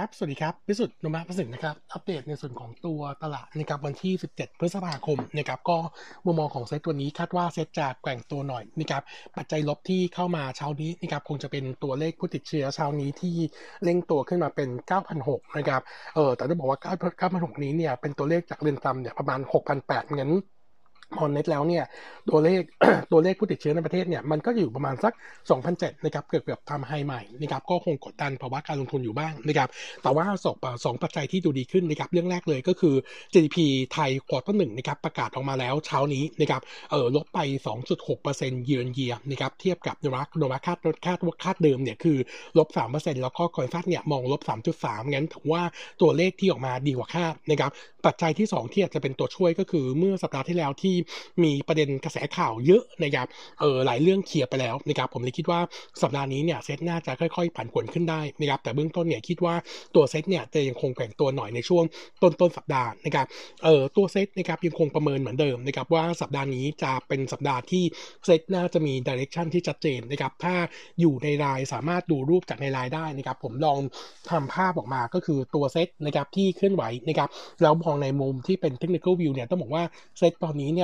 ครับ สวัสดีครับพิสุทธิ์นมาประสิทธิ์นะครับ อัปเดตในส่วนของตัวตลาดนะครับวันที่ 17 พฤษภาคมนะครับ ก็มุมมองของเซตตัวนี้คาดว่าเซตจะแกว่งตัวหน่อยนะครับ ปัจจัยลบที่เข้ามาเช้านี้นะครับ คงจะเป็นตัวเลขผู้ติดเชื้อเช้านี้ที่เร่งตัวขึ้นมาเป็น9,600นะครับ เออแต่ต้องบอกว่า9,600นี้เนี่ย เป็นตัวเลขจากเรือนจำเนี่ยประมาณ 6,800งั้น พอเน็ตแล้วเนี่ยตัวเลขตัวเลขผู้ติดเชื้อในประเทศเนี่ยมันก็อยู่ประมาณสัก 2,007นะครับเกือบเกือบทำ high ใหม่นะครับก็คงกดดันภาวะการลงทุนอยู่บ้างนะครับแต่ว่าสองสองปัจจัยที่ดูดีขึ้นนะครับเรื่องแรกเลยก็คือ GDP ไทย quarter หนึ่งนะครับประกาศออกมาแล้วเช้านี้นะครับเออลบไป 2.6%เยือนเยียนะครับเทียบกับโนมูระโนมูระคาดคาดว่าคาดเดิมเนี่ยคือลบ3%แล้วก็ consensus เนี่ยมองลบ 3.3 งั้นถือว่าตัวเลขที่ออกมาดีกว่าคาดนะครับปัจจัยที่ 2 ที่อาจจะเป็นตัวช่วยก็คือเมื่อสัปดาห์ที่แล้วที่มีประเด็นกระแสข่าวเยอะนะครับเออหลายเรื่องเคลียร์ไปแล้วนะครับผมเลยคิดว่าสัปดาห์นี้เนี่ยเซตน่าจะค่อยๆผันผวนขึ้นได้นะครับแต่เบื้องต้นเนี่ยคิดว่าตัวเซตเนี่ยจะยังคงแข่งตัวหน่อยในช่วงต้นต้นสัปดาห์นะครับเออตัวเซตนะครับยังคงประเมินเหมือนเดิมนะครับว่าสัปดาห์นี้จะเป็นสัปดาห์ที่เซตน่าจะมีดิเรกชันที่ชัดเจนนะครับถ้าอยู่ในรายสามารถดูรูปจากในรายได้นะครับผมลองทำภาพออกมาก็คือตัวเซตนะครับที่เคลื่อนไหวนะครับแล้วมองในมุมที่เป็นเทคนิคอลวิวเนี่ยต้องบอกว่าเซตตอนนี้เนี่ย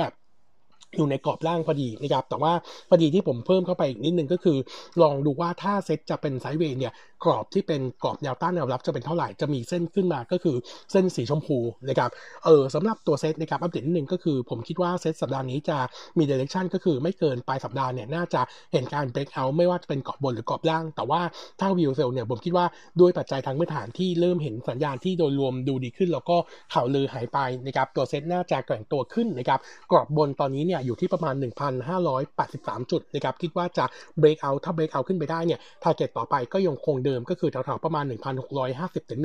อยู่ในกรอบล่างพอดีนะครับ แต่ว่าพอดีที่ผมเพิ่มเข้าไปอีกนิดนึงก็คือ ลองดูว่าถ้าเซตจะเป็นไซด์เวย์เนี่ยกรอบที่เป็นกรอบแนวต้านแนวรับจะเป็นเท่าไหร่ จะมีเส้นขึ้นมาก็คือเส้นสีชมพูนะครับ เออสำหรับตัวเซตนะครับอัปเดตนิดนึงก็คือผมคิดว่าเซตสัปดาห์นี้จะมีเดเรคชันก็คือไม่เกินปลายสัปดาห์เนี่ยน่าจะเห็นการเบรกเอาไม่ว่าจะเป็นกรอบบนหรือกรอบล่าง แต่ว่าถ้าวิวเซลเนี่ยผมคิดว่าด้วยปัจจัยทางพื้นฐานที่เริ่มเห็นสัญญาณที่โดยรวมดูดีขึ้น แล้วก็ข่าวลือหายไปนะครับตัวเซตน่าจะแกว่งตัวขึ้นนะครับกรอบบนตอนนี้เนี่ยอยู่ที่ประมาณ 1,583 จุดนะครับคิดว่าจะ breakout ถ้า breakout ขึ้นไปได้เนี่ย target ต่อไปก็ยังคงเดิมก็คือแถวๆประมาณ 1,650ถึง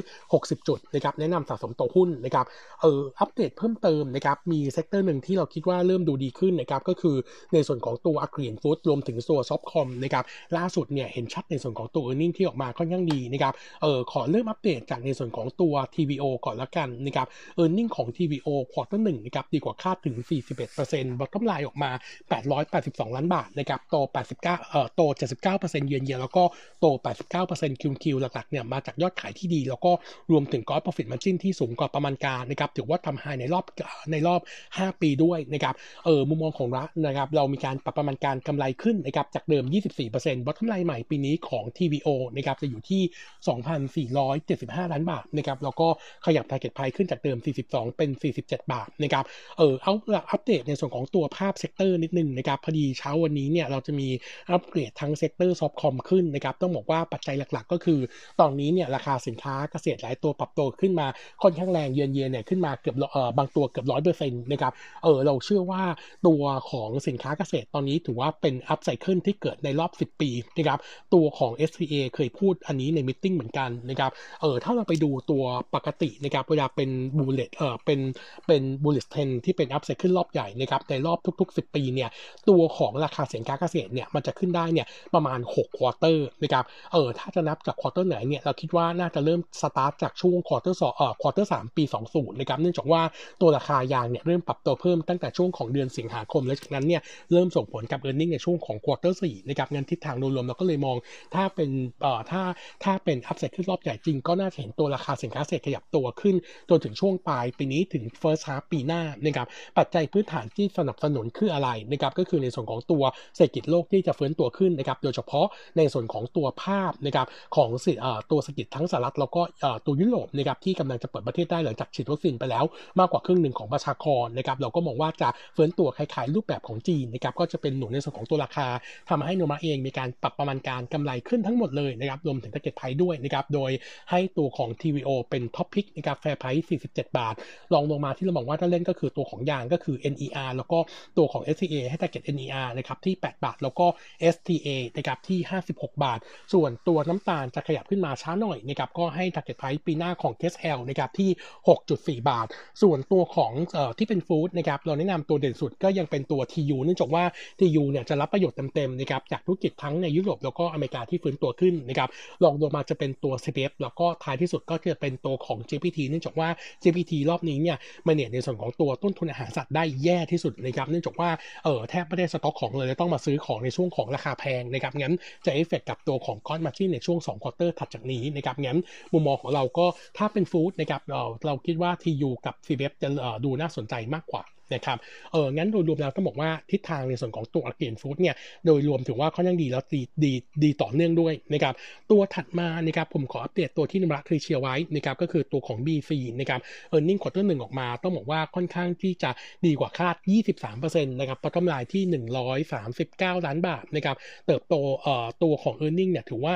1,660 จุดนะครับแนะนำสะสมตัวหุ้นนะครับเอออัปเดตเพิ่มเติมนะครับมี sector หนึ่งที่เราคิดว่าเริ่มดูดีขึ้นนะครับก็คือในส่วนของตัว agri and food รวมถึงตัว soft comm นะครับล่าสุดเนี่ยเห็นชัดในส่วนของตัว earning ที่ออกมาค่อนข้างดีนะครับเออขอเริ่มอัปเดตจากในส่วนของตัว TVO ก่อนละกันนะครับ earning ของ TVO quarter หนึ่งนะครับดีกว่าคาดถึง 41% bottom line ออกมา 882 ล้านบาทนะครับโต 89เอ่อโต 79%เยือนเยียแล้วก็โต 89% QoQ หลักๆเนี่ยมาจากยอดขายที่ดี แล้วก็รวมถึงกอ s ป profit margin ที่สูงกว่าประมาณการนะครับถือว่าทำ high ในรอบในรอบ 5 ปีด้วยนะครับเออมุมมองของเรานะครับเรามีการปรับประมาณการกำไรขึ้นนะครับจากเดิม 24% bottom line ใหม่ปีนี้ของ TVO นะครับจะอยู่ที่ 2,475 ล้านบาทนะครับแล้วก็ขยับ target price ขึ้นจากเดิม 42 เป็น 47 บาทนะครับเออเอาอัปเดตในส่วนของตัวภาพ sector นิดนึงนะครับพอดีเช้าวันนี้เนี่ยเราจะมีอัปเกรดทั้ง sector soft comm ขึ้นนะครับต้องบอกว่าปัจจัยหลักๆ ก็คือ ตอนนี้เนี่ยราคาสินค้าเกษตรหลายตัวปรับตัวขึ้นมาค่อนข้างแรงเยือนเยียเนี่ยขึ้นมาเกือบเออบางตัวเกือบร้อยเปอร์เซ็นต์นะครับเออเราเชื่อว่าตัวของสินค้าเกษตรตอนนี้ถือว่าเป็น up cycle ที่เกิดในรอบ 10 ปีนะครับตัวของ STA เคยพูดอันนี้ใน meeting เหมือนกันนะครับเออถ้าเราไปดูตัวปกตินะครับเวลาเป็น bullish เออเป็นเป็น bullish trend ที่เป็น up cycle รอบใหญ่นะครับในรอบทุก ๆ 10 ปีเนี่ยตัวของราคาสินค้าเกษตรเนี่ยมันจะขึ้นได้เนี่ยประมาณ6 quarter นะครับเออถ้าจะนับจาก quarter ไหนเนี่ยเราคิดว่าน่าจะเริ่มสตาร์ทจากช่วง quarter สองเอ่อ quarter สามปี 20นะครับเนื่องจากว่าตัวราคายางเนี่ยเริ่มปรับตัวเพิ่มตั้งแต่ช่วงของเดือนสิงหาคม และจากนั้นเนี่ยเริ่มส่งผลกับ earning ในช่วงของ quarter สี่นะครับงั้นทิศทางโดยรวมเราก็เลยมองถ้าเป็นเอ่อถ้าถ้าเป็นอัพเซตขึ้นรอบใหญ่จริงก็น่าจะเห็นตัวราคาสินค้าเกษตรขยับตัวขึ้นจนถึงช่วงปลายปีนี้ถึง first half ปีหน้านะครับปัจจัยพื้นฐานที่สนับสนุนคืออะไรนะครับก็คือในส่วนของตัวเศรษฐกิจโลกที่จะฟื้นตัวขึ้นนะครับโดยเฉพาะในส่วนของตัวภาพนะครับของสิตัวเศรษฐกิจทั้งสหรัฐแล้วก็ตัวยุโรปนะครับที่กำลังจะเปิดประเทศได้หลังจากฉีดวัคซีนไปแล้วมากกว่าครึ่งหนึ่งของประชากรนะครับเราก็มองว่าจะฟื้นตัวคล้ายๆรูปแบบของจีนนะครับก็จะเป็นหนุนในส่วนของตัวราคาทำให้โนมูระเองมีการปรับประมาณการกำไรขึ้นทั้งหมดเลยนะครับรวมถึง target price ด้วยนะครับโดยให้ตัวของ TVO เป็น top pick นะครับ fair price 47 บาทรองลงมาที่เราบอกว่าถ้าเล่นก็คือตัวของยางก็คือ NER แล้วก็ตัวของ SCA ให้ตะเก็ต NER นะครับที่ 8 บาท แล้วก็ STA นะครับที่ 56 บาท ส่วนตัวน้ำตาลจะขยับขึ้นมาช้าหน่อยนะครับก็ให้ target price ปีหน้าของ KSL นะครับที่ 6.4 บาท ส่วนตัวของเอ่อที่เป็นฟู้ดนะครับเราแนะนำตัวเด่นสุดก็ยังเป็นตัว TU เนื่องจากว่า TU เนี่ยจะรับประโยชน์เต็มๆนะครับจากธุรกิจทั้งในยุโรปแล้วก็อเมริกาที่ฟื้นตัวขึ้นนะครับลองลงมาจะเป็นตัว CPF แล้วก็ท้ายที่สุดก็จะเป็นตัวของ GPT เนื่องจากว่า GFPT รอบนี้เนี่ยมันเนี่ยในส่วนของตัวต้นทุนอาหารสัตว์ได้แย่ที่สุดนะครับเนื่องจากว่าเออแทบไม่ได้สต็อกของเลยต้องมาซื้อของในช่วงของราคาแพงนะครับงั้นจะเอฟเฟกกับตัวของ gross margin ในช่วง2 quarter ถัดจากนี้นะครับงั้นมุมมองของเราก็ถ้าเป็น food นะครับเราเราคิดว่า TU กับ CPF จะดูน่าสนใจมากกว่า นะครับเอองั้นโดยรวมแล้วต้องบอกว่าทิศทางในส่วนของตัว agri and food เนี่ยโดยรวมถือว่าค่อนข้างดีแล้วดีดีดีต่อเนื่องด้วยนะครับตัวถัดมานะครับผมขออัปเดตตัวที่โนมูระเคยเชียร์ไว้นะครับก็คือตัวของ BEC นะครับ earning quarter หนึ่งออกมา ต้องบอกว่าค่อนข้างที่จะดีกว่าคาด 23%นะครับประกำไรที่ 139 ล้านบาทนะครับเติบโตเอ่อตัวของ e a r n i n g เนี่ยถือว่า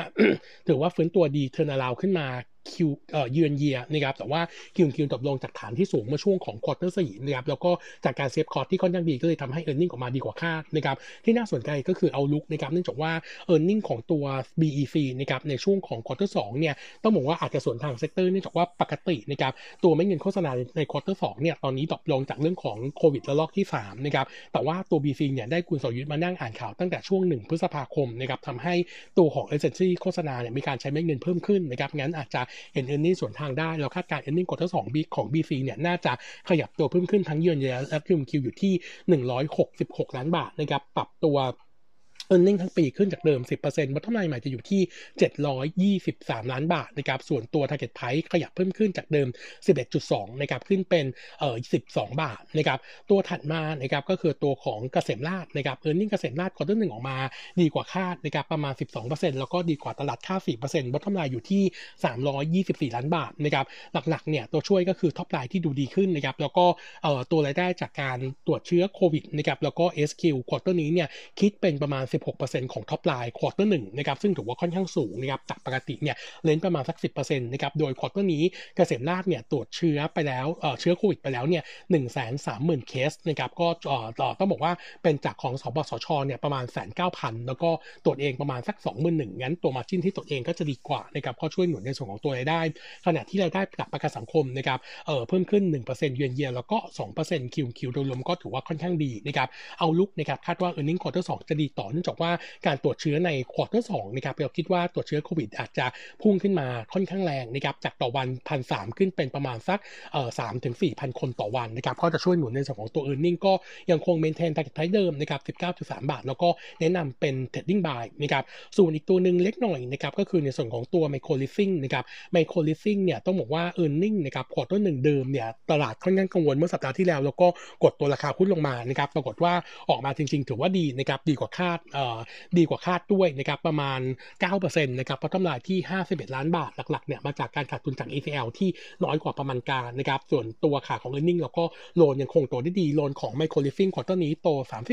ถือว่าฟื้นตัวดี turnaround ขึ้นมา คิวเออเยือนเยียนะครับแต่ว่า QoQ ตกลงจากฐานที่สูงเมื่อช่วงของ quarter สี่นะครับแล้วก็จากการ save cost ที่ค่อนข้างดีก็เลยทำให้ earning ออกมาดีกว่าคาดนะครับที่น่าสนใจก็คือ outlook นะครับเนื่องจากว่า earning ของตัว BEC นะครับในช่วงของ quarter สองเนี่ยต้องบอกว่าอาจจะสวนทาง sector เนื่องจากว่าปกตินะครับตัวเม็ดเงินโฆษณาใน quarter สองเนี่ยตอนนี้ตกลงจากเรื่องของโควิดระลอกที่3นะครับแต่ว่าตัว BC เนี่ยได้คุณสอยุทธมานั่งอ่านข่าวตั้งแต่ช่วง 1 พฤษภาคมนะครับทำให้ตัวของเอเจนซี่โฆษณาเนี่ยมีการใช้เม็ดเงินเพิ่มขึ้นนะครับงั้นอาจจะเห็น earning สวนทางได้ เราคาดการเอ็นนี่กดทั้งสองบีของ BC เนี่ยน่าจะขยับตัวเพิ่มขึ้นทั้ง YoY และ QoQ อยู่ที่ 166 ล้านบาทนะครับปรับตัว e a r n i n g ทั้งปีขึ้นจากเดิม 10% bottom line ใหม่จะอยู่ที่ 723 ล้านบาทนะครับส่วนตัว target price ขยับเพิ่มขึ้นจากเดิม 11.2นะครับขึ้นเป็นเอ่อ12 บาทนะครับตัวถัดมานะครับก็คือตัวของเกษมราษฎร์นะครับ e a r n i n g เกษมราชควอเตอร์หนึ่งออกมาดีกว่าคาดนะครับประมาณ 12%แล้วก็ดีกว่าตลาดคาด 4% bottom line อยู่ที่ 324 ล้านบาทนะครับหลักๆเนี่ยตัวช่วยก็คือ top line ที่ดูดีขึ้นนะครับแล้วก็เอ่อตัวรายได้จากการตรวจเชื้อโควิดนะครับแล้วก็ SQ quarter นี้เนี่ยคิดเป็นประมาณ16%ของ top line quarter หนึ่งนะครับซึ่งถือว่าค่อนข้างสูงนะครับจากปกติเนี่ย run ประมาณสัก 10%นะครับโดย quarter นี้เกษมราษฎร์เนี่ยตรวจเชื้อไปแล้วเชื้อโควิดไปแล้วเนี่ยหนึ่งแสนสามหมื่นเคสนะครับก็ต้องบอกว่าเป็นจากของสปสชเนี่ยประมาณแสนเก้าพันแล้วก็ตรวจเองประมาณสักสองหมื่นหนึ่งงั้นตัว margin ที่ตรวจเองก็จะดีกว่านะครับก็ช่วยหนุนในส่วนของตัวรายได้ ขณะที่รายได้จากประกันสังคมนะครับเพิ่มขึ้น 1% year on year แล้วก็2% QoQ โดยรวมก็ถือว่าค่อนข้างดีนะครับ outlook นะครับคาดว่า e a r n i n g quarter 2จะดีต่อเนื่องจากว่าการตรวจเชื้อใน quarter สองนะครับเราคิดว่าตรวจเชื้อโควิดอาจจะพุ่งขึ้นมาค่อนข้างแรงนะครับจากต่อวันพันสามขึ้นเป็นประมาณสักเอ่อสามถึงสี่พันคนต่อวันนะครับก็จะช่วยหนุนในส่วนของตัว earning ก็ยังคงเมนเทน target price เดิมนะครับสิบเก้าจุดสามบาท แล้วก็แนะนำเป็น trading buy นะครับส่วนอีกตัวหนึ่งเล็กหน่อยนะครับก็คือในส่วนของตัว micro leasing นะครับ micro leasing เนี่ยต้องบอกว่า e a r n i n g นะครับควอเตอร์หนึ่งเดิมเนี่ยตลาดค่อนข้างกังวลเมื่อสัปดาห์ที่แล้ว แล้วก็กดตัวราคาหุ้นลงมานะครับปรากฏว่าออกมาจริงๆ ถือว่าดีนะครับดีกว่าคาดดีกว่าคาดด้วยนะครับประมาณ 9%นะครับเพราะกำไรที่ 51 ล้านบาทหลักๆเนี่ยมาจากการขาดทุนจาก ECL ที่น้อยกว่าประมาณการนะครับส่วนตัวขาของ e a r n i n g แล้วก็โลนยังคงโตได้ดีโลนของ Micro Living ควอเตอร์นี้โต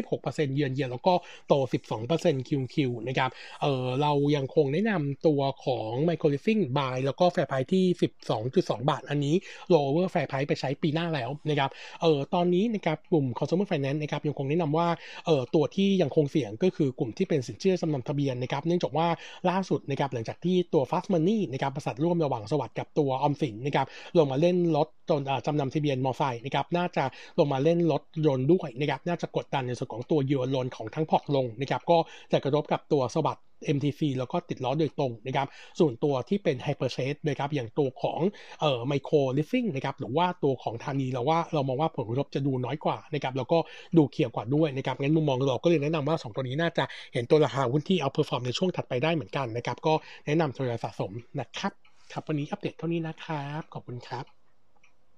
36%เยือนเยียแล้วก็โต 12% QQ นะครับเออเรายังคงแนะนำตัวของ Micro Living Buy แล้วก็ Fair Price ที่ 12.2 บาท อันนี้ Lower Fair Price ไปใช้ปีหน้าแล้วนะครับเออตอนนี้นะครับกลุ่ม Consumer Finance นะครับยังคงแนะนำว่าเออตัวที่ยังคงเสี่ยงก็คือกลุ่มที่เป็นสินเชื่อจำนำทะเบียนนะครับเนื่องจากว่าล่าสุดนะครับหลังจากที่ตัว Fast Money นะครับบริษัทร่วมระหว่างสวัสดิ์กับตัวออมสินนะครับลงมาเล่นรถจนจำนำทะเบียนมอไซค์นะครับน่าจะลงมาเล่นรถยนต์ด้วยนะครับน่าจะกดดันในส่วนของตัวยูโรนของทั้งพอร์ตลงนะครับก็จะกระทบกับตัวสวัสด์ MTC แล้วก็ติดล้อโดยตรงนะครับ ส่วนตัวที่เป็น Hyper s h a d e นะครับ อย่างตัวของเอ่อ Micro Living นะครับหรือว่าตัวของธานีเราว่าเรามองว่าผลกระทบจะดูน้อยกว่านะครับ แล้วก็ดูเขียวกว่าด้วยนะครับ งั้นมุมมองเราก็เลยแนะนำว่า 2 ตัวนี้น่าจะเห็นตัวราคาหุ้นที่ outperform ในช่วงถัดไปได้เหมือนกันนะครับ ก็แนะนำทยอยสะสมนะครับ ครับวันนี้อัปเดตเท่านี้นะครับ ขอบคุณครับ